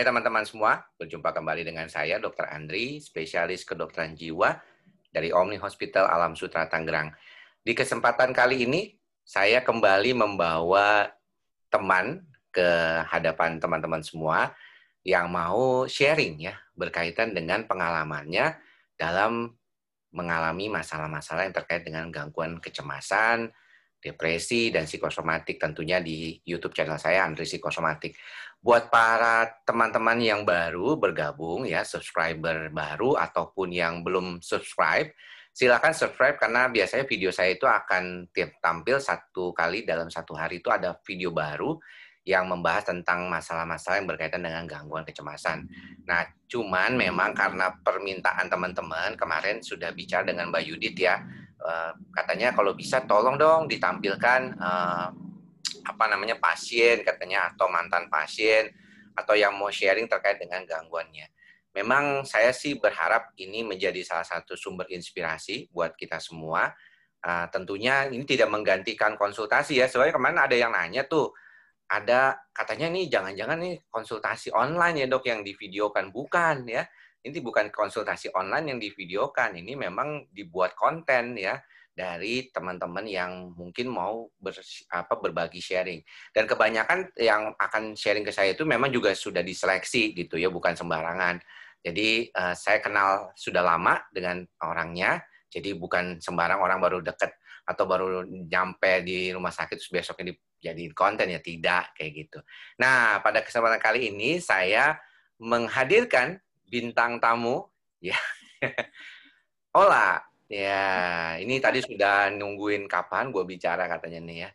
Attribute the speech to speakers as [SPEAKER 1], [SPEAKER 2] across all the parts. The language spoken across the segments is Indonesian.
[SPEAKER 1] Hai teman-teman semua, berjumpa kembali dengan saya Dr. Andri, spesialis kedokteran jiwa dari Omni Hospital Alam Sutra Tangerang. Di kesempatan kali ini, saya kembali membawa teman ke hadapan teman-teman semua yang mau sharing ya berkaitan dengan pengalamannya dalam mengalami masalah-masalah yang terkait dengan gangguan kecemasan, depresi, dan psikosomatik tentunya di YouTube channel saya, Andri Psikosomatik. Buat para teman-teman yang baru bergabung, ya subscriber baru ataupun yang belum subscribe, silakan subscribe karena biasanya video saya itu akan tampil satu kali dalam satu hari itu ada video baru yang membahas tentang masalah-masalah yang berkaitan dengan gangguan kecemasan. Nah, cuman memang karena permintaan teman-teman kemarin sudah bicara dengan Mbak Yudit ya, Katanya kalau bisa tolong dong ditampilkan uh, apa namanya pasien katanya atau mantan pasien atau yang mau sharing terkait dengan gangguannya. Memang saya sih berharap ini menjadi salah satu sumber inspirasi buat kita semua. Uh, tentunya ini tidak menggantikan konsultasi ya. Soalnya kemarin ada yang nanya tuh, ada katanya nih jangan-jangan nih konsultasi online ya dok yang divideokan bukan ya ini bukan konsultasi online yang divideokan, ini memang dibuat konten ya dari teman-teman yang mungkin mau ber, apa, berbagi sharing. Dan kebanyakan yang akan sharing ke saya itu memang juga sudah diseleksi gitu ya, bukan sembarangan. Jadi uh, saya kenal sudah lama dengan orangnya, jadi bukan sembarang orang baru deket atau baru nyampe di rumah sakit terus besoknya dijadiin konten ya tidak kayak gitu. Nah pada kesempatan kali ini saya menghadirkan bintang tamu ya. Ola ya ini tadi sudah nungguin kapan gue bicara katanya nih ya.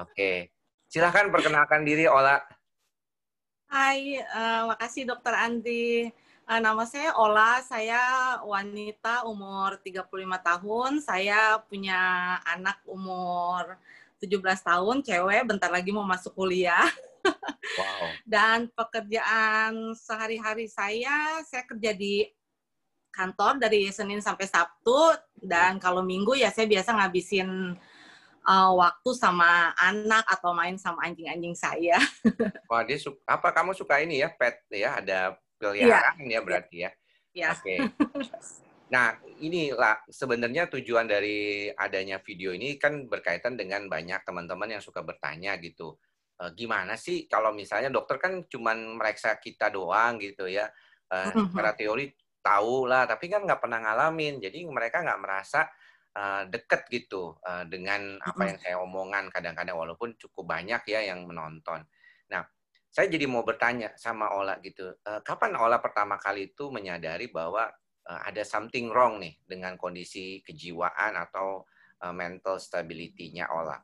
[SPEAKER 1] Oke. Silahkan perkenalkan diri Ola
[SPEAKER 2] Hai uh, makasih dokter Andi. Uh, nama saya Ola saya wanita umur 35 tahun. Saya punya anak umur 17 tahun cewek. Bentar lagi mau masuk kuliah Wow. Dan pekerjaan sehari-hari saya, saya kerja di kantor dari Senin sampai Sabtu dan kalau Minggu ya saya biasa ngabisin uh, waktu sama anak atau main sama anjing-anjing saya.
[SPEAKER 1] Wah, dia suka, apa kamu suka ini ya pet ya ada peliharaan ya, ya berarti ya.
[SPEAKER 2] Ya.
[SPEAKER 1] Oke. Okay. Nah, inilah sebenarnya tujuan dari adanya video ini kan berkaitan dengan banyak teman-teman yang suka bertanya gitu uh, gimana sih kalau misalnya dokter kan cuman meriksa kita doang gitu ya? Uh, secara teori tahu lah tapi kan nggak pernah ngalamin. Jadi mereka nggak merasa uh, deket gitu uh, dengan apa yang saya omongan kadang-kadang walaupun cukup banyak ya yang menonton. Nah saya jadi mau bertanya sama Ola gitu uh, kapan Ola pertama kali itu menyadari bahwa uh, ada something wrong nih dengan kondisi kejiwaan atau uh, mental stability-nya Ola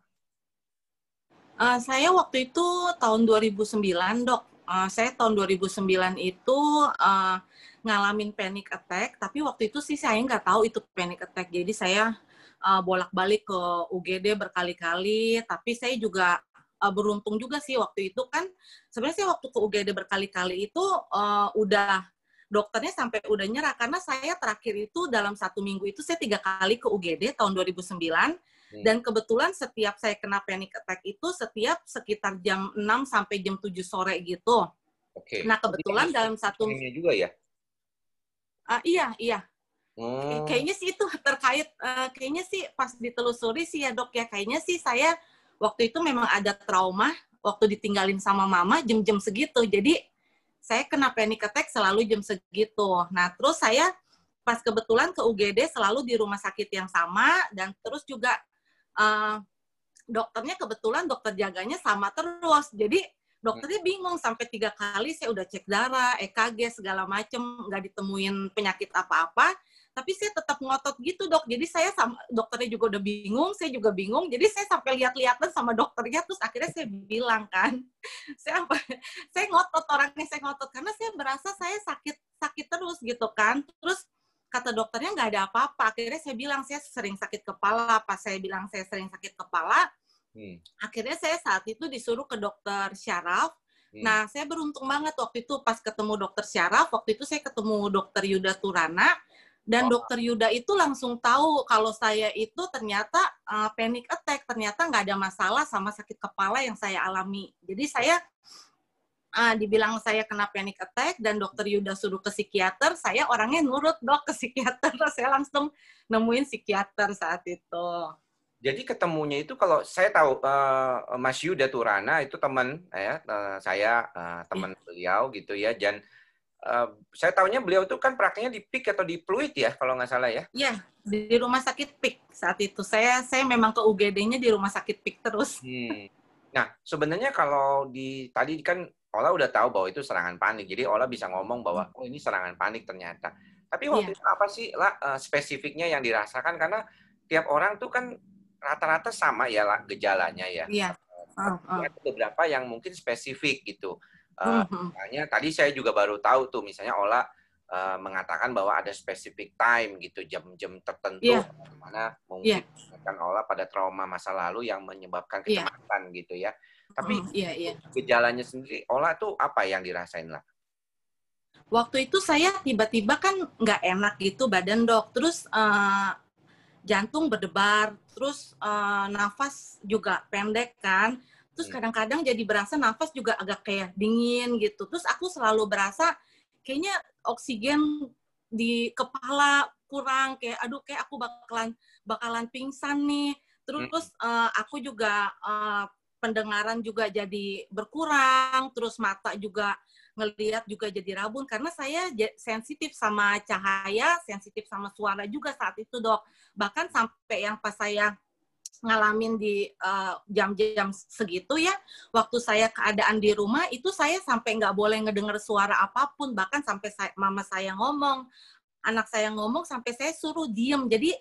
[SPEAKER 2] Uh, saya waktu itu tahun 2009, dok. Uh, saya tahun 2009 itu uh, ngalamin panic attack, tapi waktu itu sih saya nggak tahu itu panic attack. Jadi saya uh, bolak-balik ke UGD berkali-kali, tapi saya juga uh, beruntung juga sih waktu itu kan. Sebenarnya saya waktu ke UGD berkali-kali itu uh, udah dokternya sampai udah nyerah karena saya terakhir itu dalam satu minggu itu saya tiga kali ke UGD tahun 2009 Hmm. Dan kebetulan setiap saya kena panic attack itu setiap sekitar jam 6 sampai jam 7 sore gitu.
[SPEAKER 1] Oke. Okay.
[SPEAKER 2] Nah, kebetulan dalam satu
[SPEAKER 1] ini juga ya?
[SPEAKER 2] Uh, iya, iya. Hmm. Kayaknya sih itu terkait uh, kayaknya sih pas ditelusuri sih ya, Dok ya. Kayaknya sih saya waktu itu memang ada trauma waktu ditinggalin sama mama jam-jam segitu. Jadi saya kena panic attack selalu jam segitu. Nah, terus saya pas kebetulan ke UGD selalu di rumah sakit yang sama dan terus juga uh, dokternya kebetulan dokter jaganya sama terus. Jadi dokternya bingung sampai tiga kali saya udah cek darah, EKG segala macem nggak ditemuin penyakit apa-apa. Tapi saya tetap ngotot gitu dok. Jadi saya sama dokternya juga udah bingung, saya juga bingung. Jadi saya sampai lihat-lihatan sama dokternya, terus akhirnya saya bilang kan, saya apa? Saya ngotot orangnya saya ngotot karena saya merasa saya sakit sakit terus gitu kan. Terus kata dokternya nggak ada apa-apa. Akhirnya saya bilang saya sering sakit kepala. Pas saya bilang saya sering sakit kepala, hmm. akhirnya saya saat itu disuruh ke dokter syaraf. Hmm. Nah, saya beruntung banget waktu itu pas ketemu dokter syaraf. Waktu itu saya ketemu dokter Yuda Turana. Dan oh. dokter Yuda itu langsung tahu kalau saya itu ternyata uh, panic attack. Ternyata nggak ada masalah sama sakit kepala yang saya alami. Jadi saya uh, dibilang saya kena panic attack dan dokter Yuda suruh ke psikiater, saya orangnya nurut dok ke psikiater. Saya langsung nemuin psikiater saat itu.
[SPEAKER 1] Jadi ketemunya itu kalau saya tahu uh, Mas Yuda Turana itu teman ya uh, saya uh, teman ya. beliau gitu ya dan uh, saya tahunya beliau itu kan prakteknya di PIK atau di Pluit ya kalau nggak salah ya.
[SPEAKER 2] Iya, di rumah sakit PIK saat itu. Saya saya memang ke UGD-nya di rumah sakit PIK terus. Hmm.
[SPEAKER 1] Nah, sebenarnya kalau di tadi kan Ola udah tahu bahwa itu serangan panik. Jadi Ola bisa ngomong bahwa oh ini serangan panik ternyata. Tapi waktu yeah. itu apa sih lah uh, spesifiknya yang dirasakan karena tiap orang tuh kan rata-rata sama ya lah gejalanya ya. Iya. Uh, uh. Ada beberapa yang mungkin spesifik gitu. Uh. Misalnya tadi saya juga baru tahu tuh misalnya Ola uh, mengatakan bahwa ada spesifik time gitu jam-jam tertentu yeah. mana mungkin yeah. kan Ola pada trauma masa lalu yang menyebabkan iya. kecemasan yeah. gitu ya. Tapi uh, yeah, yeah. gejalanya sendiri Ola tuh apa yang dirasain lah?
[SPEAKER 2] Waktu itu saya tiba-tiba kan nggak enak gitu badan dok, terus uh, jantung berdebar, terus uh, nafas juga pendek kan, terus hmm. kadang-kadang jadi berasa nafas juga agak kayak dingin gitu, terus aku selalu berasa kayaknya oksigen di kepala kurang, kayak aduh kayak aku bakalan bakalan pingsan nih, terus uh, aku juga uh, pendengaran juga jadi berkurang, terus mata juga ngelihat juga jadi rabun karena saya sensitif sama cahaya, sensitif sama suara juga saat itu dok. Bahkan sampai yang pas saya ngalamin di eh, jam-jam uh, segitu ya, waktu saya keadaan di rumah itu saya sampai nggak boleh ngedenger suara apa pun, bahkan sampai saya, mama saya ngomong, anak saya ngomong sampai saya suruh diem. Jadi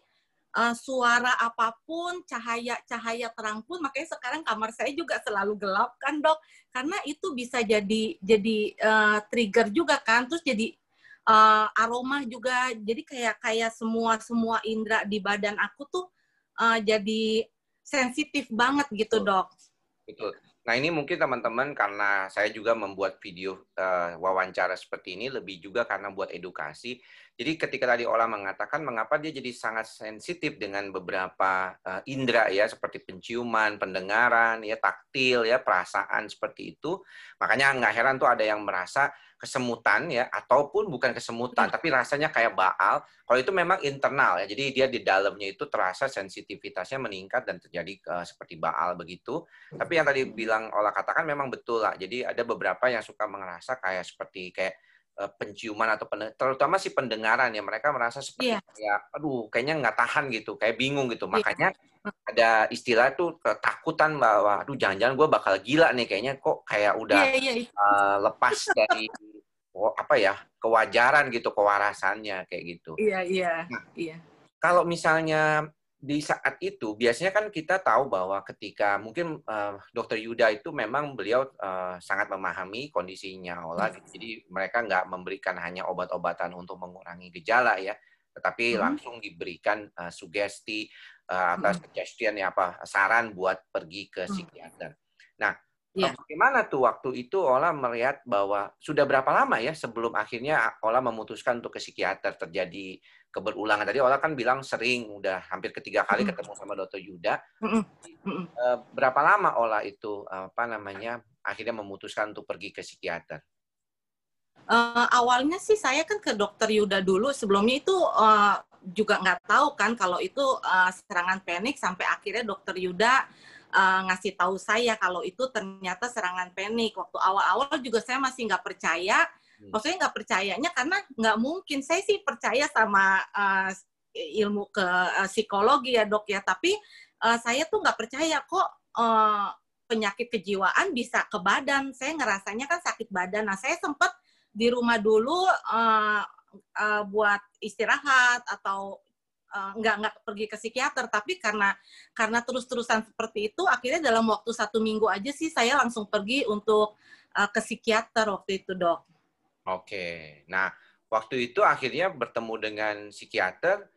[SPEAKER 2] uh, suara apa pun, cahaya-cahaya terang pun, makanya sekarang kamar saya juga selalu gelap kan dok, karena itu bisa jadi jadi uh, trigger juga kan, terus jadi uh, aroma juga, jadi kayak kayak semua semua indera di badan aku tuh uh, jadi sensitif banget gitu dok.
[SPEAKER 1] Betul. Nah ini mungkin teman-teman karena saya juga membuat video uh, wawancara seperti ini lebih juga karena buat edukasi. Jadi ketika tadi Ola mengatakan mengapa dia jadi sangat sensitif dengan beberapa uh, indera ya seperti penciuman, pendengaran, ya taktil, ya perasaan seperti itu. Makanya nggak heran tuh ada yang merasa kesemutan ya ataupun bukan kesemutan tapi rasanya kayak baal. Kalau itu memang internal ya. Jadi dia di dalamnya itu terasa sensitivitasnya meningkat dan terjadi uh, seperti baal begitu. Tapi yang tadi bilang Ola katakan memang betul lah. Jadi ada beberapa yang suka merasa kayak seperti kayak penciuman atau terutama si pendengaran ya mereka merasa seperti yeah. ya aduh kayaknya nggak tahan gitu kayak bingung gitu iya. makanya yeah. ada istilah tuh ketakutan bahwa aduh jangan-jangan gue bakal gila nih kayaknya kok kayak udah yeah, yeah. Uh, lepas dari oh, apa ya kewajaran gitu kewarasannya kayak gitu
[SPEAKER 2] iya yeah, iya yeah. nah, iya
[SPEAKER 1] kalau misalnya di saat itu biasanya kan kita tahu bahwa ketika mungkin uh, Dokter Yuda itu memang beliau uh, sangat memahami kondisinya Ola, hmm. jadi mereka nggak memberikan hanya obat-obatan untuk mengurangi gejala ya, tetapi hmm. langsung diberikan uh, sugesti uh, atas hmm. suggestion ya apa saran buat pergi ke hmm. psikiater. Nah, Yeah. Bagaimana tuh waktu itu Ola melihat bahwa sudah berapa lama ya sebelum akhirnya Ola memutuskan untuk ke psikiater terjadi keberulangan tadi Ola kan bilang sering udah hampir ketiga kali mm. ketemu sama Dokter Yuda. Mm -mm. berapa lama Ola itu apa namanya akhirnya memutuskan untuk pergi ke psikiater?
[SPEAKER 2] Uh, awalnya sih saya kan ke Dokter Yuda dulu sebelumnya itu uh, juga nggak tahu kan kalau itu uh, serangan panik sampai akhirnya Dokter Yuda uh, ngasih tahu saya kalau itu ternyata serangan panik. Waktu awal-awal juga saya masih nggak percaya. Hmm. Maksudnya nggak percayanya karena nggak mungkin. Saya sih percaya sama uh, ilmu ke uh, psikologi ya dok ya. Tapi uh, saya tuh nggak percaya kok uh, penyakit kejiwaan bisa ke badan. Saya ngerasanya kan sakit badan. Nah saya sempat di rumah dulu uh, uh, buat istirahat atau nggak nggak pergi ke psikiater tapi karena karena terus-terusan seperti itu akhirnya dalam waktu satu minggu aja sih saya langsung pergi untuk uh, ke psikiater waktu itu dok.
[SPEAKER 1] Oke, nah waktu itu akhirnya bertemu dengan psikiater.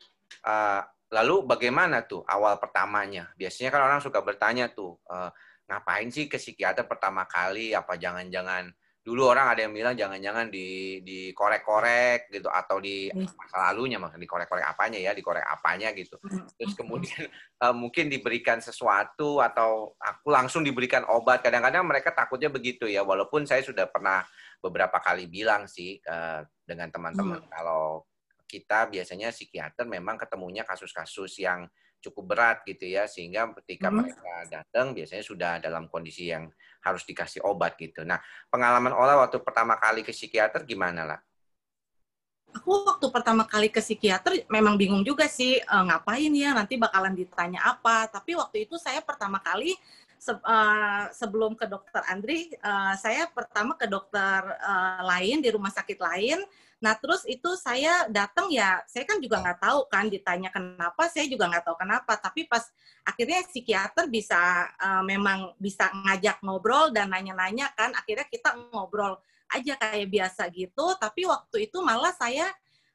[SPEAKER 1] Uh, lalu bagaimana tuh awal pertamanya? Biasanya kan orang suka bertanya tuh, uh, ngapain sih ke psikiater pertama kali? Apa jangan-jangan dulu orang ada yang bilang jangan-jangan di dikorek-korek gitu atau di iya. masa lalunya maksudnya dikorek-korek apanya ya dikorek apanya gitu terus kemudian uh, mungkin diberikan sesuatu atau aku langsung diberikan obat kadang-kadang mereka takutnya begitu ya walaupun saya sudah pernah beberapa kali bilang sih uh, dengan teman-teman hmm. kalau kita biasanya psikiater memang ketemunya kasus-kasus yang cukup berat gitu ya sehingga ketika hmm. mereka datang biasanya sudah dalam kondisi yang harus dikasih obat gitu. Nah pengalaman Ola waktu pertama kali ke psikiater gimana lah?
[SPEAKER 2] Aku waktu pertama kali ke psikiater memang bingung juga sih uh, ngapain ya nanti bakalan ditanya apa. Tapi waktu itu saya pertama kali se uh, sebelum ke dokter Andri, uh, saya pertama ke dokter uh, lain di rumah sakit lain Nah terus itu saya datang ya, saya kan juga nggak tahu kan ditanya kenapa, saya juga nggak tahu kenapa. Tapi pas akhirnya psikiater bisa uh, memang bisa ngajak ngobrol dan nanya-nanya kan, akhirnya kita ngobrol aja kayak biasa gitu. Tapi waktu itu malah saya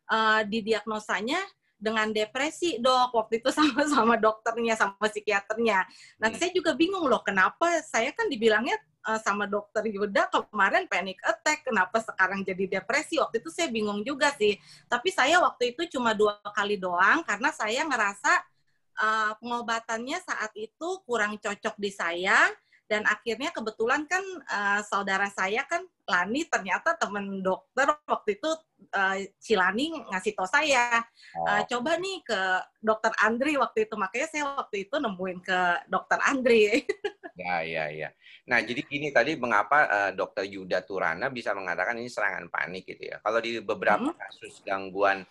[SPEAKER 2] uh, didiagnosanya dengan depresi dok waktu itu sama sama dokternya sama psikiaternya. Nah hmm. saya juga bingung loh kenapa saya kan dibilangnya uh, sama dokter Yuda kemarin panic attack, kenapa sekarang jadi depresi? Waktu itu saya bingung juga sih. Tapi saya waktu itu cuma dua kali doang karena saya ngerasa uh, pengobatannya saat itu kurang cocok di saya dan akhirnya kebetulan kan uh, saudara saya kan Lani ternyata teman dokter waktu itu uh, Cilani ngasih tau saya uh, coba nih ke dokter Andri waktu itu makanya saya waktu itu nemuin ke dokter Andri.
[SPEAKER 1] ya ya ya. Nah jadi gini tadi mengapa uh, dokter Yuda Turana bisa mengatakan ini serangan panik gitu ya? Kalau di beberapa hmm. kasus gangguan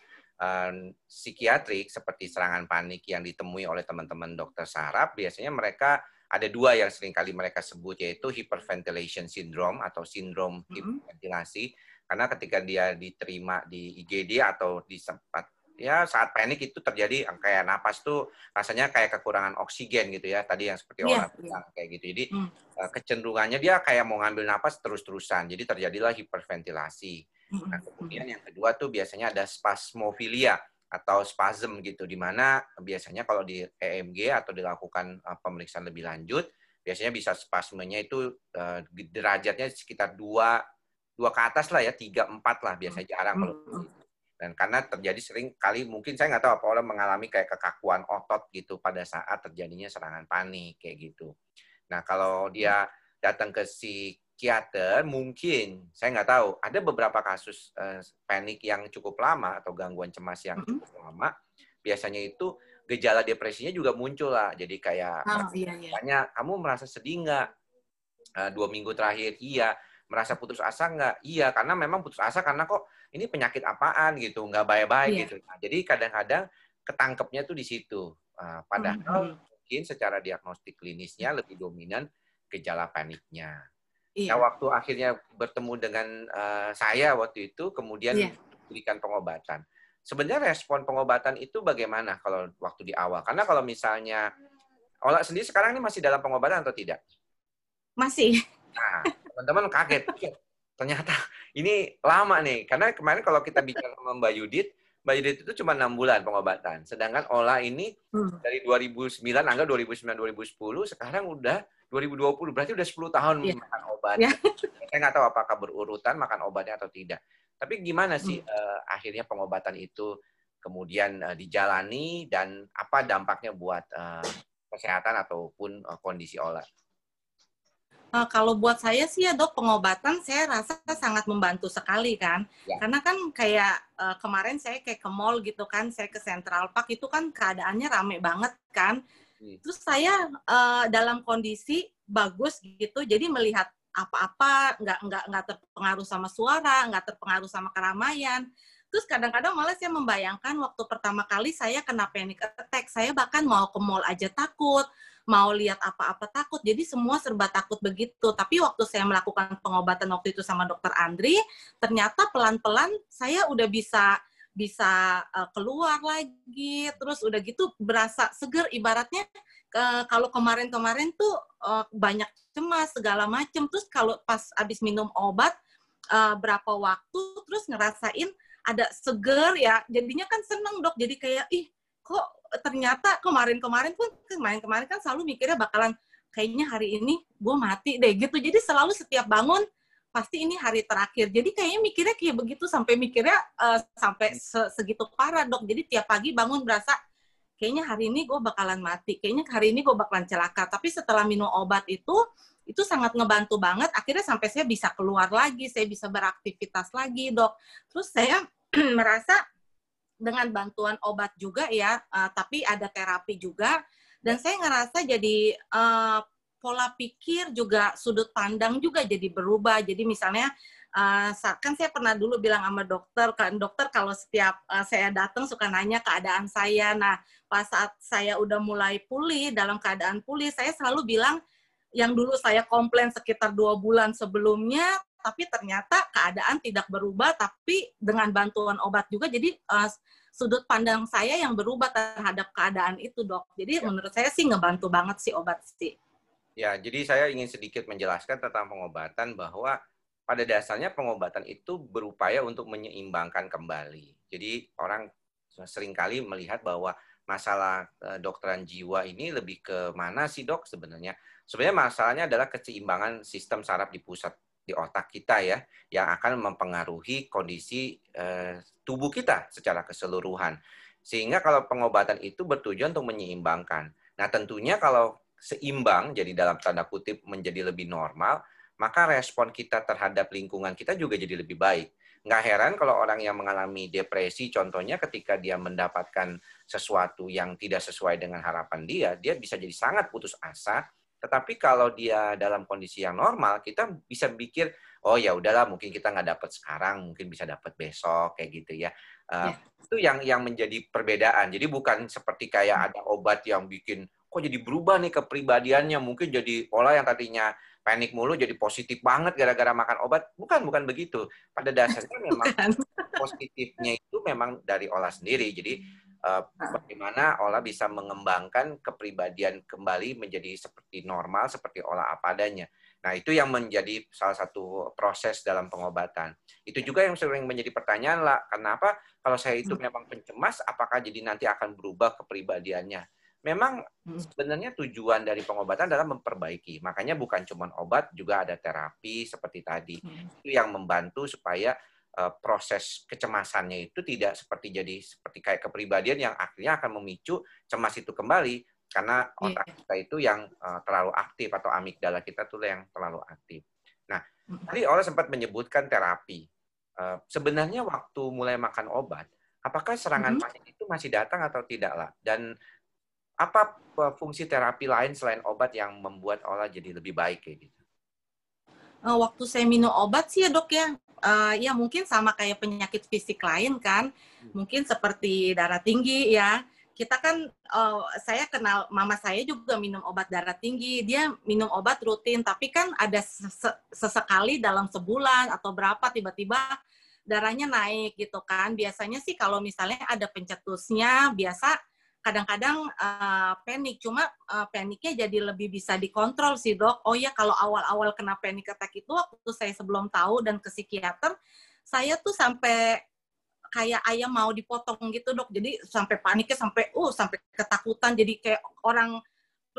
[SPEAKER 1] psikiatrik seperti serangan panik yang ditemui oleh teman-teman dokter saraf biasanya mereka ada dua yang sering kali mereka sebut yaitu hyperventilation syndrome atau sindrom mm-hmm. hiperventilasi. Karena ketika dia diterima di IGD atau di sempat ya saat panik itu terjadi kayak napas tuh rasanya kayak kekurangan oksigen gitu ya. Tadi yang seperti yeah, orang yeah. bilang kayak gitu. Jadi mm. kecenderungannya dia kayak mau ngambil napas terus-terusan. Jadi terjadilah hiperventilasi nah kemudian yang kedua tuh biasanya ada spasmofilia atau spasm gitu di mana biasanya kalau di EMG atau dilakukan uh, pemeriksaan lebih lanjut biasanya bisa spasmenya itu uh, derajatnya sekitar dua dua ke atas lah ya tiga empat lah biasanya jarang kalau hmm. dan karena terjadi sering kali mungkin saya nggak tahu apa orang mengalami kayak kekakuan otot gitu pada saat terjadinya serangan panik kayak gitu nah kalau dia datang ke si psikiater mungkin saya nggak tahu. Ada beberapa kasus uh, panik yang cukup lama atau gangguan cemas yang cukup lama. Biasanya itu gejala depresinya juga muncul lah jadi kayak oh, iya, iya. tanya kamu merasa sedih nggak? Uh, dua minggu terakhir iya. Merasa putus asa nggak? Iya karena memang putus asa karena kok ini penyakit apaan gitu nggak baik-baik iya. gitu. Nah, jadi kadang-kadang ketangkepnya tuh di situ. Uh, padahal mm -hmm. mungkin secara diagnostik klinisnya lebih dominan gejala paniknya Iya. Nah, waktu akhirnya bertemu dengan uh, saya waktu itu, kemudian iya. berikan pengobatan. Sebenarnya respon pengobatan itu bagaimana kalau waktu di awal? Karena kalau misalnya Ola sendiri sekarang ini masih dalam pengobatan atau tidak?
[SPEAKER 2] Masih.
[SPEAKER 1] Nah, teman-teman kaget. Ternyata ini lama nih. Karena kemarin kalau kita bicara sama Mbak Yudit, Mbak Yudit itu cuma enam bulan pengobatan. Sedangkan Ola ini hmm. dari 2009, anggap 2009-2010, sekarang udah 2020 berarti udah 10 tahun yeah. makan obat. Yeah. Saya nggak tahu apakah berurutan makan obatnya atau tidak. Tapi gimana sih hmm. uh, akhirnya pengobatan itu kemudian uh, dijalani dan apa dampaknya buat uh, kesehatan ataupun uh, kondisi olah?
[SPEAKER 2] Uh, kalau buat saya sih ya dok pengobatan saya rasa sangat membantu sekali kan ya. karena kan kayak uh, kemarin saya kayak ke mall gitu kan saya ke Central Park itu kan keadaannya rame banget kan. Terus saya uh, dalam kondisi bagus gitu, jadi melihat apa-apa nggak nggak nggak terpengaruh sama suara, nggak terpengaruh sama keramaian. Terus kadang-kadang malah saya membayangkan waktu pertama kali saya kena panic attack, saya bahkan mau ke mall aja takut, mau lihat apa-apa takut. Jadi semua serba takut begitu. Tapi waktu saya melakukan pengobatan waktu itu sama dokter Andri, ternyata pelan-pelan saya udah bisa bisa uh, keluar lagi. Terus udah gitu berasa seger ibaratnya uh, kalau kemarin-kemarin tuh uh, banyak cemas segala macem. Terus kalau pas abis minum obat uh, berapa waktu terus ngerasain ada seger ya. Jadinya kan seneng dok. Jadi kayak ih kok ternyata kemarin-kemarin pun kemarin-kemarin kan selalu mikirnya bakalan kayaknya hari ini gue mati deh gitu. Jadi selalu setiap bangun pasti ini hari terakhir. Jadi kayaknya mikirnya kayak begitu sampai mikirnya uh, sampai se segitu parah dok. Jadi tiap pagi bangun berasa kayaknya hari ini gue bakalan mati, kayaknya hari ini gue bakalan celaka. Tapi setelah minum obat itu, itu sangat ngebantu banget. Akhirnya sampai saya bisa keluar lagi, saya bisa beraktivitas lagi, dok. Terus saya merasa dengan bantuan obat juga ya, uh, tapi ada terapi juga. Dan saya ngerasa jadi uh, pola pikir juga sudut pandang juga jadi berubah. Jadi misalnya Uh, kan saya pernah dulu bilang sama dokter, kan dokter kalau setiap uh, saya datang suka nanya keadaan saya. Nah, pas saat saya udah mulai pulih, dalam keadaan pulih, saya selalu bilang yang dulu saya komplain sekitar dua bulan sebelumnya, tapi ternyata keadaan tidak berubah, tapi dengan bantuan obat juga, jadi uh, sudut pandang saya yang berubah terhadap keadaan itu, dok. Jadi ya. menurut saya sih ngebantu banget sih obat sih.
[SPEAKER 1] Ya, jadi saya ingin sedikit menjelaskan tentang pengobatan bahwa pada dasarnya pengobatan itu berupaya untuk menyeimbangkan kembali. Jadi orang sering kali melihat bahwa masalah eh, dokteran jiwa ini lebih ke mana sih dok sebenarnya? Sebenarnya masalahnya adalah keseimbangan sistem saraf di pusat di otak kita ya, yang akan mempengaruhi kondisi eh, tubuh kita secara keseluruhan. Sehingga kalau pengobatan itu bertujuan untuk menyeimbangkan. Nah tentunya kalau seimbang, jadi dalam tanda kutip menjadi lebih normal, maka respon kita terhadap lingkungan kita juga jadi lebih baik. Nggak heran kalau orang yang mengalami depresi, contohnya ketika dia mendapatkan sesuatu yang tidak sesuai dengan harapan dia, dia bisa jadi sangat putus asa. Tetapi kalau dia dalam kondisi yang normal, kita bisa pikir, oh ya udahlah, mungkin kita nggak dapat sekarang, mungkin bisa dapat besok, kayak gitu ya. Uh, ya. Itu yang yang menjadi perbedaan. Jadi bukan seperti kayak ada obat yang bikin kok jadi berubah nih kepribadiannya, mungkin jadi pola yang tadinya panik mulu jadi positif banget gara-gara makan obat. Bukan, bukan begitu. Pada dasarnya memang positifnya itu memang dari olah sendiri. Jadi uh, bagaimana olah bisa mengembangkan kepribadian kembali menjadi seperti normal, seperti olah apa adanya. Nah, itu yang menjadi salah satu proses dalam pengobatan. Itu juga yang sering menjadi pertanyaan lah, kenapa kalau saya itu hmm. memang pencemas, apakah jadi nanti akan berubah kepribadiannya? Memang hmm. sebenarnya tujuan dari pengobatan adalah memperbaiki. Makanya bukan cuma obat, juga ada terapi seperti tadi. Hmm. Itu yang membantu supaya uh, proses kecemasannya itu tidak seperti jadi seperti kayak kepribadian yang akhirnya akan memicu cemas itu kembali karena iya. otak kita itu yang uh, terlalu aktif atau amigdala kita tuh yang terlalu aktif. Nah, hmm. tadi orang sempat menyebutkan terapi. Uh, sebenarnya waktu mulai makan obat, apakah serangan mm -hmm. panik itu masih datang atau tidak lah? Dan apa eh, fungsi terapi lain selain obat yang membuat olah jadi lebih baik kayak gitu?
[SPEAKER 2] Eh, waktu saya minum obat sih ya dok ya, uh, ya mungkin sama kayak penyakit fisik lain kan, hmm. mungkin seperti darah tinggi ya. Kita kan, uh, saya kenal mama saya juga minum obat darah tinggi, dia minum obat rutin, tapi kan ada sesekali dalam sebulan atau berapa tiba-tiba darahnya naik gitu kan. Biasanya sih kalau misalnya ada pencetusnya, biasa kadang-kadang uh, panik cuma uh, paniknya jadi lebih bisa dikontrol sih dok. Oh ya kalau awal-awal kena panic attack itu waktu saya sebelum tahu dan ke psikiater saya tuh sampai kayak ayam mau dipotong gitu dok. Jadi sampai paniknya sampai uh sampai ketakutan. Jadi kayak orang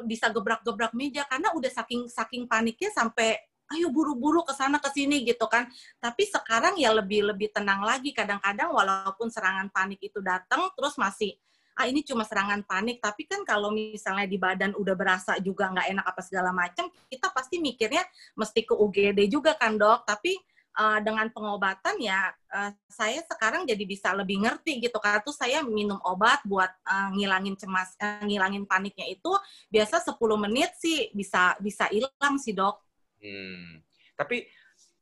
[SPEAKER 2] bisa gebrak-gebrak meja karena udah saking saking paniknya sampai ayo buru-buru ke sana ke sini gitu kan. Tapi sekarang ya lebih lebih tenang lagi. Kadang-kadang walaupun serangan panik itu datang terus masih ah ini cuma serangan panik tapi kan kalau misalnya di badan udah berasa juga nggak enak apa segala macam kita pasti mikirnya mesti ke UGD juga kan dok tapi uh, dengan pengobatan ya uh, saya sekarang jadi bisa lebih ngerti gitu karena tuh saya minum obat buat uh, ngilangin cemas uh, ngilangin paniknya itu biasa 10 menit sih bisa bisa hilang sih dok.
[SPEAKER 1] Hmm. Tapi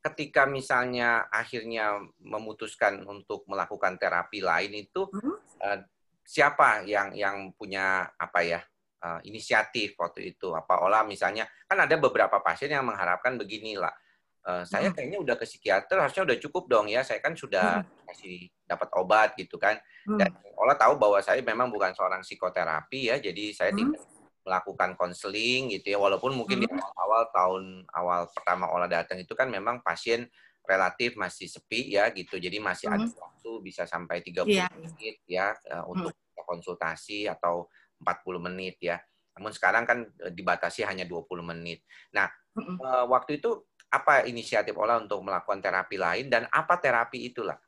[SPEAKER 1] ketika misalnya akhirnya memutuskan untuk melakukan terapi lain itu hmm? uh, siapa yang yang punya apa ya uh, inisiatif waktu itu? Apa olah misalnya kan ada beberapa pasien yang mengharapkan beginilah. Uh, saya hmm. kayaknya udah ke psikiater harusnya udah cukup dong ya. Saya kan sudah hmm. kasih dapat obat gitu kan. Hmm. dan olah tahu bahwa saya memang bukan seorang psikoterapi ya jadi saya tidak melakukan konseling gitu ya. Walaupun mungkin di awal-awal tahun awal pertama olah datang itu kan memang pasien relatif masih sepi ya gitu jadi masih ada waktu bisa sampai 30 yeah. menit ya uh, untuk konsultasi atau 40 menit ya. Namun sekarang kan e, dibatasi hanya 20 menit. Nah, mm -hmm. waktu itu apa inisiatif Ola untuk melakukan terapi lain dan apa terapi itulah?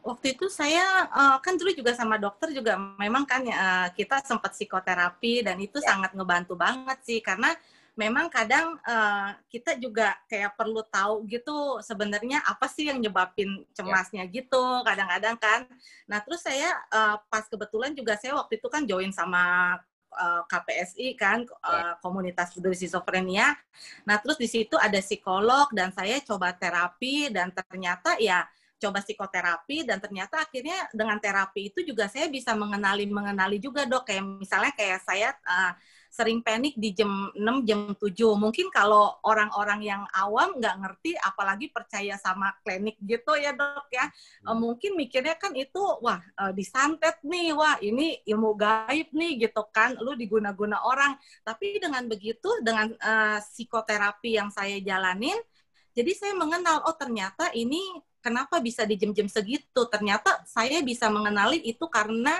[SPEAKER 2] Waktu itu saya uh, kan dulu juga sama dokter juga memang kan uh, kita sempat psikoterapi dan itu ya. sangat ngebantu banget sih karena memang kadang uh, kita juga kayak perlu tahu gitu sebenarnya apa sih yang nyebabin cemasnya ya. gitu kadang-kadang kan. Nah terus saya uh, pas kebetulan juga saya waktu itu kan join sama uh, KPSI kan uh, komunitas peduli skizofrenia. Nah terus di situ ada psikolog dan saya coba terapi dan ternyata ya coba psikoterapi dan ternyata akhirnya dengan terapi itu juga saya bisa mengenali mengenali juga dok kayak misalnya kayak saya uh, sering panik di jam 6, jam 7. Mungkin kalau orang-orang yang awam nggak ngerti, apalagi percaya sama klinik gitu ya dok ya, hmm. mungkin mikirnya kan itu, wah eh, disantet nih, wah ini ilmu gaib nih gitu kan, lu diguna-guna orang. Tapi dengan begitu, dengan uh, psikoterapi yang saya jalanin, jadi saya mengenal, oh ternyata ini kenapa bisa di jam-jam segitu. Ternyata saya bisa mengenali itu karena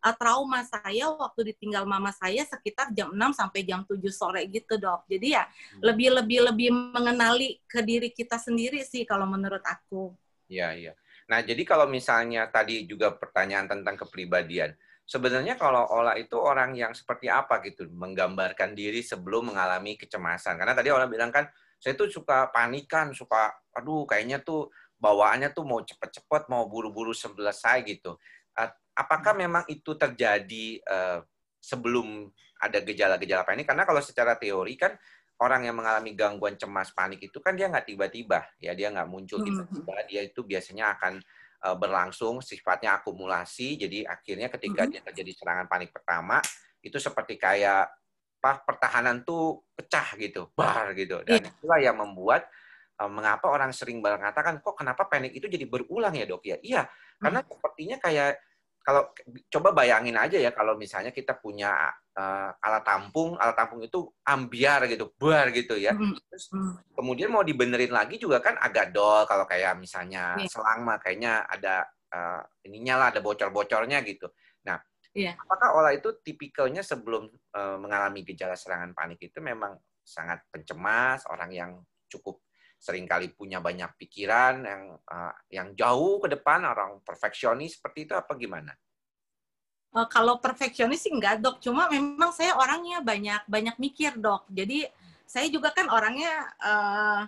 [SPEAKER 2] uh, trauma saya waktu ditinggal mama saya sekitar jam 6 sampai jam 7 sore gitu, Dok. Jadi ya hmm. lebih lebih lebih mengenali ke diri kita sendiri sih kalau menurut aku.
[SPEAKER 1] Iya, iya. Nah, jadi kalau misalnya tadi juga pertanyaan tentang kepribadian. Sebenarnya kalau Ola itu orang yang seperti apa gitu, menggambarkan diri sebelum mengalami kecemasan. Karena tadi Ola bilang kan, saya tuh suka panikan, suka, aduh kayaknya tuh bawaannya tuh mau cepet-cepet, mau buru-buru selesai gitu apakah memang itu terjadi uh, sebelum ada gejala-gejala panik? Karena kalau secara teori kan orang yang mengalami gangguan cemas panik itu kan dia nggak tiba-tiba, ya dia nggak muncul hmm. tiba-tiba. Dia itu biasanya akan uh, berlangsung, sifatnya akumulasi. Jadi akhirnya ketika hmm. dia terjadi serangan panik pertama, itu seperti kayak apa pertahanan tuh pecah gitu, bar gitu. Dan yeah. itulah yang membuat mengapa orang sering mengatakan kok kenapa panik itu jadi berulang ya dok ya? Iya, karena hmm. sepertinya kayak kalau coba bayangin aja ya kalau misalnya kita punya uh, alat tampung, alat tampung itu ambiar gitu, bar gitu ya. Terus kemudian mau dibenerin lagi juga kan agak dol kalau kayak misalnya yeah. selang mah kayaknya ada uh, ininya lah ada bocor-bocornya gitu. Nah, yeah. apakah olah itu tipikalnya sebelum uh, mengalami gejala serangan panik itu memang sangat pencemas, orang yang cukup sering kali punya banyak pikiran yang uh, yang jauh ke depan orang perfeksionis seperti itu apa gimana?
[SPEAKER 2] Uh, kalau perfeksionis sih enggak dok, cuma memang saya orangnya banyak banyak mikir dok. Jadi saya juga kan orangnya uh,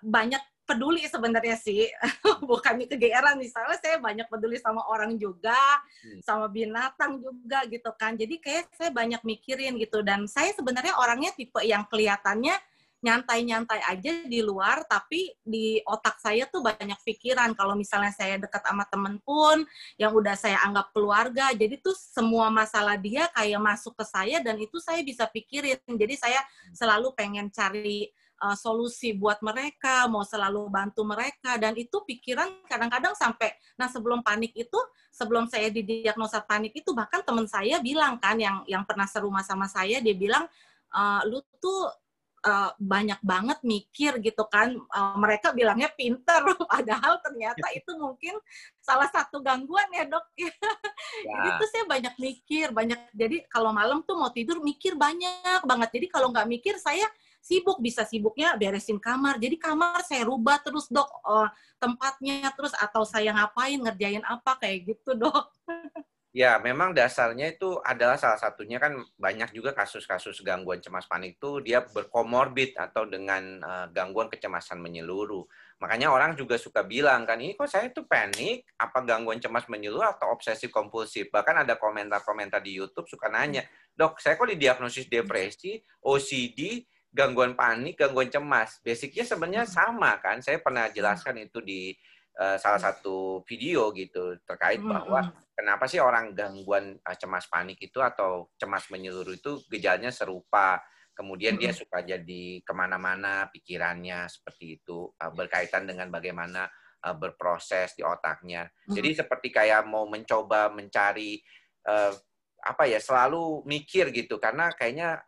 [SPEAKER 2] banyak peduli sebenarnya sih, bukan kegeeran misalnya saya banyak peduli sama orang juga, hmm. sama binatang juga gitu kan. Jadi kayak saya banyak mikirin gitu dan saya sebenarnya orangnya tipe yang kelihatannya nyantai-nyantai aja di luar, tapi di otak saya tuh banyak pikiran. Kalau misalnya saya dekat sama temen pun, yang udah saya anggap keluarga, jadi tuh semua masalah dia kayak masuk ke saya dan itu saya bisa pikirin. Jadi saya selalu pengen cari uh, solusi buat mereka, mau selalu bantu mereka, dan itu pikiran kadang-kadang sampai, nah sebelum panik itu, sebelum saya didiagnosa panik itu, bahkan teman saya bilang kan, yang yang pernah serumah sama saya, dia bilang, uh, lu tuh uh, banyak banget mikir gitu kan. Uh, mereka bilangnya pinter padahal ternyata itu mungkin salah satu gangguan ya dok. Ya. jadi tuh saya banyak mikir banyak jadi kalau malam tuh mau tidur mikir banyak banget. Jadi kalau nggak mikir saya sibuk bisa sibuknya beresin kamar. Jadi kamar saya rubah terus dok. Uh, tempatnya terus atau saya ngapain ngerjain apa kayak gitu dok
[SPEAKER 1] Ya, memang dasarnya itu adalah salah satunya kan banyak juga kasus-kasus gangguan cemas panik itu dia berkomorbid atau dengan uh, gangguan kecemasan menyeluruh. Makanya orang juga suka bilang kan, ini kok saya itu panik, apa gangguan cemas menyeluruh atau obsesif kompulsif. Bahkan ada komentar-komentar di YouTube suka nanya, dok saya kok didiagnosis depresi, OCD, gangguan panik, gangguan cemas. Basicnya sebenarnya sama kan, saya pernah jelaskan itu di uh, salah satu video gitu terkait bahwa kenapa sih orang gangguan uh, cemas panik itu atau cemas menyeluruh itu gejalanya serupa? Kemudian dia suka jadi ke mana-mana pikirannya seperti itu uh, berkaitan dengan bagaimana uh, berproses di otaknya. Jadi seperti kayak mau mencoba mencari apa ya selalu mikir gitu. Karena kayaknya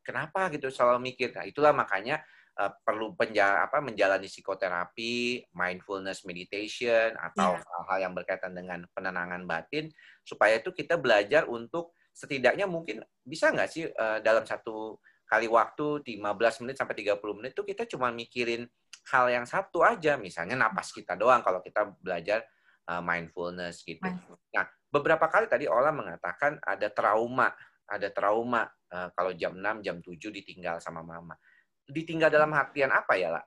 [SPEAKER 1] kenapa? gitu selalu mikir. Nah itulah makanya uh, perlu penja apa menjalani psikoterapi, mindfulness meditation atau iya. hal-hal yeah. yang berkaitan dengan penenangan batin supaya itu kita belajar untuk setidaknya mungkin bisa nggak sih uh, dalam satu kali waktu 15 menit sampai 30 menit itu kita cuma mikirin hal yang satu aja, misalnya napas kita doang kalau kita belajar uh, mindfulness gitu. Nah, beberapa kali tadi Ola mengatakan ada trauma, ada trauma uh, kalau jam 6, jam 7 ditinggal sama mama. Ditinggal dalam artian apa ya, lah?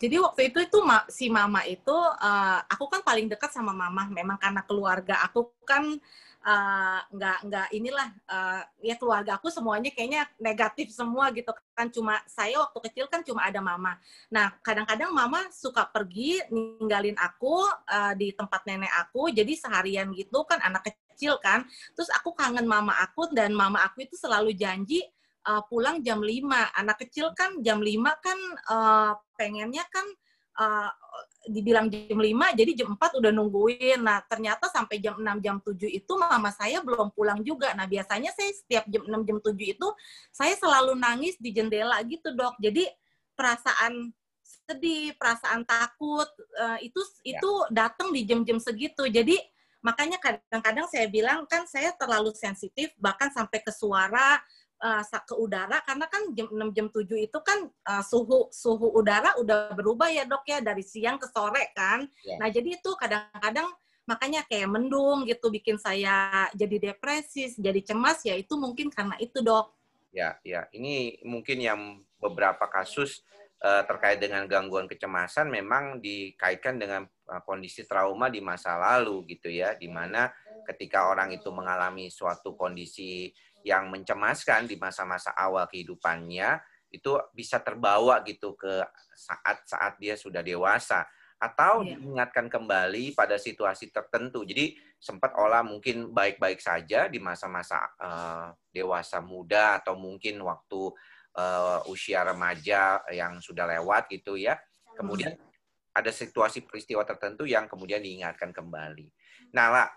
[SPEAKER 2] Jadi waktu itu itu si mama itu uh, aku kan paling dekat sama mama memang karena keluarga aku kan uh, nggak nggak inilah uh, ya keluarga aku semuanya kayaknya negatif semua gitu kan cuma saya waktu kecil kan cuma ada mama. Nah kadang-kadang mama suka pergi ninggalin aku uh, di tempat nenek aku jadi seharian gitu kan anak kecil kan. Terus aku kangen mama aku dan mama aku itu selalu janji uh, pulang jam 5. Anak kecil kan jam 5 kan uh, pengennya kan uh, dibilang jam 5, jadi jam 4 udah nungguin. Nah, ternyata sampai jam 6, jam 7 itu mama saya belum pulang juga. Nah, biasanya saya setiap jam 6, jam 7 itu saya selalu nangis di jendela gitu, dok. Jadi, perasaan sedih, perasaan takut, uh, itu ya. itu datang di jam-jam segitu. Jadi, makanya kadang-kadang saya bilang kan saya terlalu sensitif, bahkan sampai ke suara, uh, ke udara karena kan jam 6 jam 7 itu kan uh, suhu suhu udara udah berubah ya dok ya dari siang ke sore kan. Yeah. Nah jadi itu kadang-kadang makanya kayak mendung gitu bikin saya jadi depresi, jadi cemas ya itu mungkin karena itu dok.
[SPEAKER 1] Ya, ya. Ini mungkin yang beberapa kasus uh, terkait dengan gangguan kecemasan memang dikaitkan dengan uh, kondisi trauma di masa lalu gitu ya, di mana ketika orang itu mengalami suatu kondisi yang mencemaskan di masa-masa awal kehidupannya itu bisa terbawa gitu ke saat-saat dia sudah dewasa atau yeah. diingatkan kembali pada situasi tertentu. Jadi sempat olah mungkin baik-baik saja di masa-masa uh, dewasa muda atau mungkin waktu uh, usia remaja yang sudah lewat gitu ya. Kemudian ada situasi peristiwa tertentu yang kemudian diingatkan kembali. Nah, lah,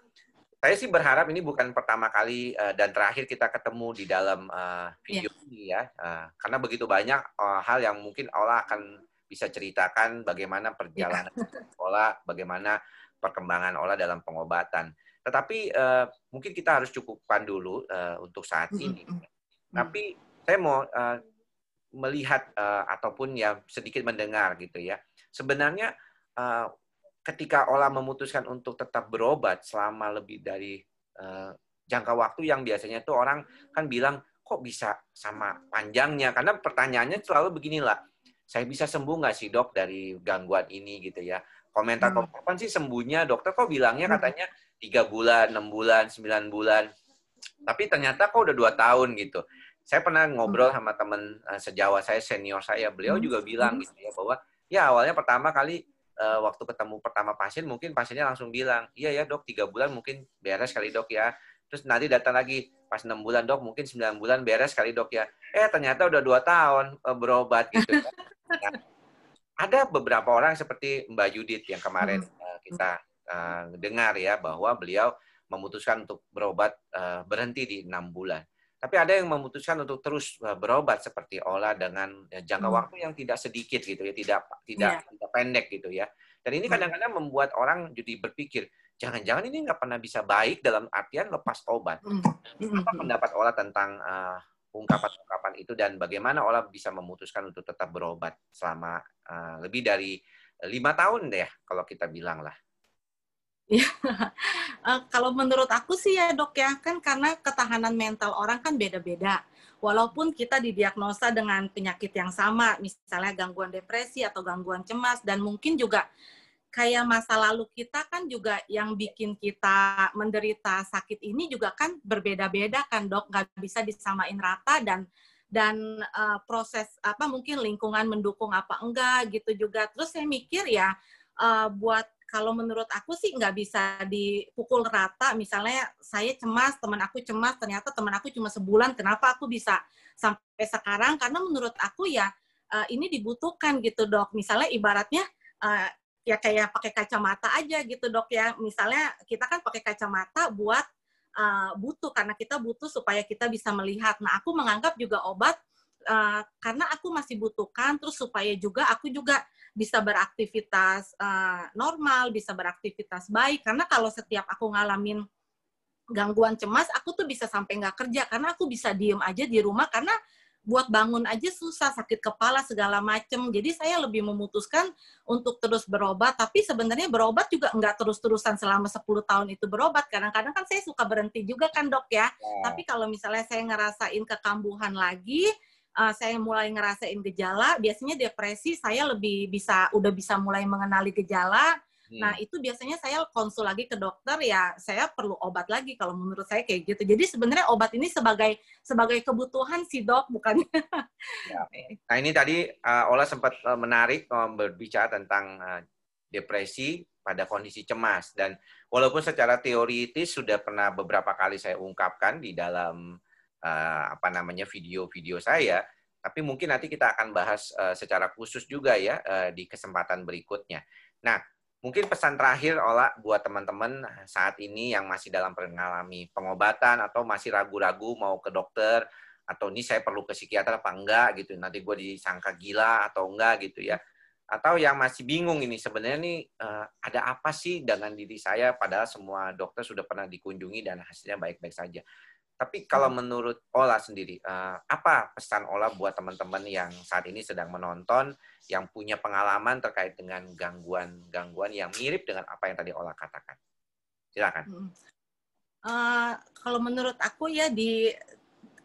[SPEAKER 1] saya sih berharap ini bukan pertama kali uh, dan terakhir kita ketemu di dalam uh, video yeah. ini ya, uh, karena begitu banyak uh, hal yang mungkin Allah akan bisa ceritakan bagaimana perjalanan yeah. Ola, bagaimana perkembangan Ola dalam pengobatan. Tetapi uh, mungkin kita harus cukupkan dulu uh, untuk saat ini. Mm -hmm. Tapi saya mau uh, melihat uh, ataupun ya sedikit mendengar gitu ya. Sebenarnya uh, ketika Ola memutuskan untuk tetap berobat selama lebih dari uh, jangka waktu yang biasanya tuh orang kan bilang kok bisa sama panjangnya? Karena pertanyaannya selalu beginilah saya bisa sembuh nggak sih dok dari gangguan ini? Gitu ya. Komentar hmm. kapan sih sembuhnya dokter kok bilangnya hmm. katanya tiga bulan enam bulan sembilan bulan. Tapi ternyata kok udah dua tahun gitu. Saya pernah ngobrol hmm. sama teman uh, sejawat saya senior saya. Beliau juga bilang gitu ya bahwa ya awalnya pertama kali uh, waktu ketemu pertama pasien mungkin pasiennya langsung bilang iya ya dok tiga bulan mungkin beres kali dok ya. Terus nanti datang lagi pas enam bulan dok mungkin sembilan bulan beres kali dok ya. Eh ternyata udah dua tahun uh, berobat gitu ya. nah, ada beberapa orang seperti Mbak Judit yang kemarin uh, kita uh, dengar ya bahwa beliau memutuskan untuk berobat uh, berhenti di enam bulan tapi ada yang memutuskan untuk terus eh, berobat seperti Ola dengan ya, jangka hmm. waktu yang tidak sedikit gitu ya, tidak tidak, yeah. tidak pendek gitu ya. Dan ini hmm. kadang-kadang membuat orang jadi berpikir, jangan-jangan ini nggak pernah bisa baik dalam artian lepas obat. Hmm. Apa pendapat Ola tentang uh, ungkapan-ungkapan itu dan bagaimana Ola bisa memutuskan untuk tetap berobat selama uh, lebih dari lima tahun deh kalau kita bilang lah.
[SPEAKER 2] Ya, kalau menurut aku sih ya dok ya, kan karena ketahanan mental orang kan beda-beda. Walaupun kita didiagnosa dengan penyakit yang sama, misalnya gangguan depresi atau gangguan cemas, dan mungkin juga kayak masa lalu kita kan juga yang bikin kita menderita sakit ini juga kan berbeda-beda kan dok, nggak bisa disamain rata dan dan uh, proses apa mungkin lingkungan mendukung apa enggak gitu juga. Terus saya mikir ya uh, buat kalau menurut aku sih nggak bisa dipukul rata. Misalnya saya cemas, teman aku cemas, ternyata teman aku cuma sebulan, kenapa aku bisa sampai sekarang? Karena menurut aku ya uh, ini dibutuhkan gitu dok. Misalnya ibaratnya uh, ya kayak pakai kacamata aja gitu dok ya. Misalnya kita kan pakai kacamata buat uh, butuh karena kita butuh supaya kita bisa melihat. Nah aku menganggap juga obat uh, karena aku masih butuhkan, terus supaya juga aku juga bisa beraktivitas uh, normal, bisa beraktivitas baik. Karena kalau setiap aku ngalamin gangguan cemas, aku tuh bisa sampai nggak kerja karena aku bisa diem aja di rumah karena buat bangun aja susah, sakit kepala segala macem. Jadi saya lebih memutuskan untuk terus berobat, tapi sebenarnya berobat juga nggak terus-terusan selama 10 tahun itu berobat. Kadang-kadang kan saya suka berhenti juga kan dok ya. ya. Tapi kalau misalnya saya ngerasain kekambuhan lagi, uh, saya mulai ngerasain gejala, biasanya depresi saya lebih bisa udah bisa mulai mengenali gejala, Nah, hmm. itu biasanya saya konsul lagi ke dokter ya, saya perlu obat lagi kalau menurut saya kayak gitu. Jadi sebenarnya obat ini sebagai sebagai kebutuhan si dok bukan.
[SPEAKER 1] Ya. Nah, ini tadi uh, Ola sempat uh, menarik uh, berbicara tentang uh, depresi pada kondisi cemas dan walaupun secara teoritis sudah pernah beberapa kali saya ungkapkan di dalam uh, apa namanya video-video saya, tapi mungkin nanti kita akan bahas uh, secara khusus juga ya uh, di kesempatan berikutnya. Nah, Mungkin pesan terakhir Ola buat teman-teman saat ini yang masih dalam mengalami pengobatan atau masih ragu-ragu mau ke dokter atau ini saya perlu ke psikiater apa enggak gitu. Nanti gue disangka gila atau enggak gitu ya. Atau yang masih bingung ini sebenarnya nih uh, ada apa sih dengan diri saya padahal semua dokter sudah pernah dikunjungi dan hasilnya baik-baik saja. Tapi kalau hmm. menurut Ola sendiri, uh, apa pesan Ola buat teman-teman yang saat ini sedang menonton, yang punya pengalaman terkait dengan gangguan-gangguan yang mirip dengan apa yang tadi Ola katakan? Silakan.
[SPEAKER 2] Uh, kalau menurut aku ya di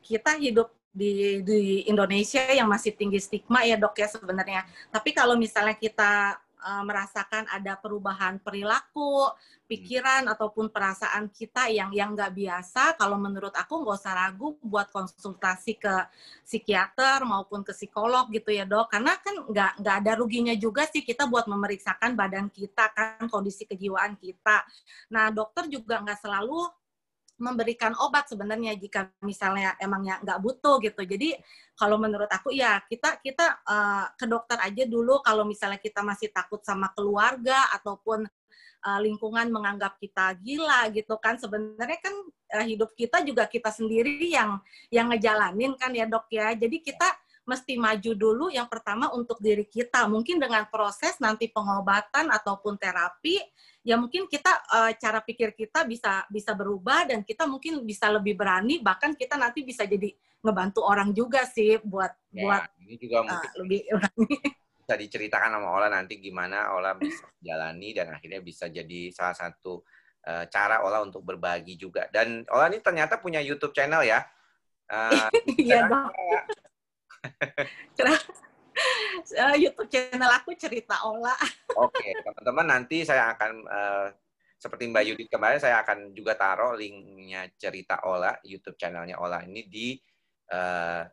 [SPEAKER 2] kita hidup di, di Indonesia yang masih tinggi stigma ya dok ya sebenarnya. Tapi kalau misalnya kita uh, merasakan ada perubahan perilaku, pikiran hmm. ataupun perasaan kita yang yang nggak biasa, kalau menurut aku nggak usah ragu buat konsultasi ke psikiater maupun ke psikolog gitu ya dok, karena kan nggak nggak ada ruginya juga sih kita buat memeriksakan badan kita kan kondisi kejiwaan kita. Nah dokter juga nggak selalu memberikan obat sebenarnya jika misalnya emangnya nggak butuh gitu. Jadi kalau menurut aku ya kita kita uh, ke dokter aja dulu kalau misalnya kita masih takut sama keluarga ataupun uh, lingkungan menganggap kita gila gitu kan. Sebenarnya kan uh, hidup kita juga kita sendiri yang yang ngejalanin kan ya dok ya. Jadi kita mesti maju dulu yang pertama untuk diri kita. Mungkin dengan proses nanti pengobatan ataupun terapi ya mungkin kita uh, cara pikir kita bisa bisa berubah dan kita mungkin bisa lebih berani bahkan kita nanti bisa jadi ngebantu orang juga sih buat ya, buat
[SPEAKER 1] ini juga uh, mungkin lebih berani. bisa diceritakan sama Ola nanti gimana Ola bisa jalani dan akhirnya bisa jadi salah satu uh, cara Ola untuk berbagi juga dan Ola ini ternyata punya YouTube channel ya. Uh, iya dong.
[SPEAKER 2] Uh, YouTube channel aku cerita Ola.
[SPEAKER 1] Oke, okay, teman-teman nanti saya akan uh, seperti Mbak Yudit kemarin saya akan juga taruh linknya cerita Ola YouTube channelnya Ola ini di uh,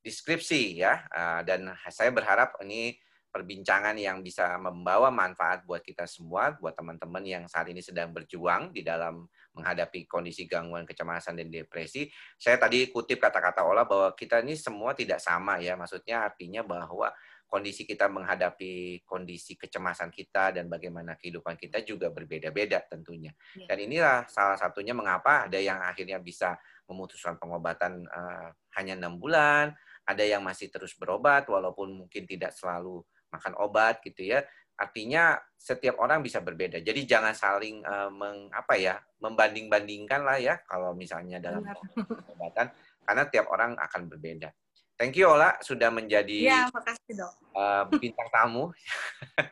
[SPEAKER 1] deskripsi ya uh, dan saya berharap ini perbincangan yang bisa membawa manfaat buat kita semua, buat teman-teman yang saat ini sedang berjuang di dalam menghadapi kondisi gangguan kecemasan dan depresi. Saya tadi kutip kata-kata Ola bahwa kita ini semua tidak sama ya, maksudnya artinya bahwa kondisi kita menghadapi kondisi kecemasan kita dan bagaimana kehidupan kita juga berbeda-beda tentunya. Ya. Dan inilah salah satunya mengapa ada yang akhirnya bisa memutuskan pengobatan uh, hanya enam bulan, ada yang masih terus berobat walaupun mungkin tidak selalu makan obat gitu ya. Artinya setiap orang bisa berbeda. Jadi jangan saling uh, meng, apa ya membanding-bandingkan lah ya kalau misalnya dalam pengobatan karena tiap orang akan berbeda. Thank you Ola sudah menjadi
[SPEAKER 2] ya, makasih, dok.
[SPEAKER 1] Uh, bintang tamu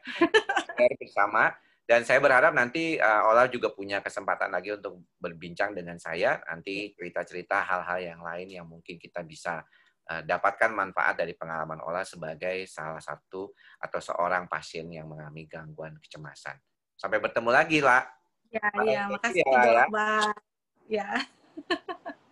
[SPEAKER 1] bersama dan saya berharap nanti uh, Ola juga punya kesempatan lagi untuk berbincang dengan saya nanti cerita-cerita hal-hal yang lain yang mungkin kita bisa Eh, dapatkan manfaat dari pengalaman Ola sebagai salah satu atau seorang pasien yang mengalami gangguan kecemasan. Sampai bertemu lagi, La.
[SPEAKER 2] Ya, iya, makasih ya, ya. ya.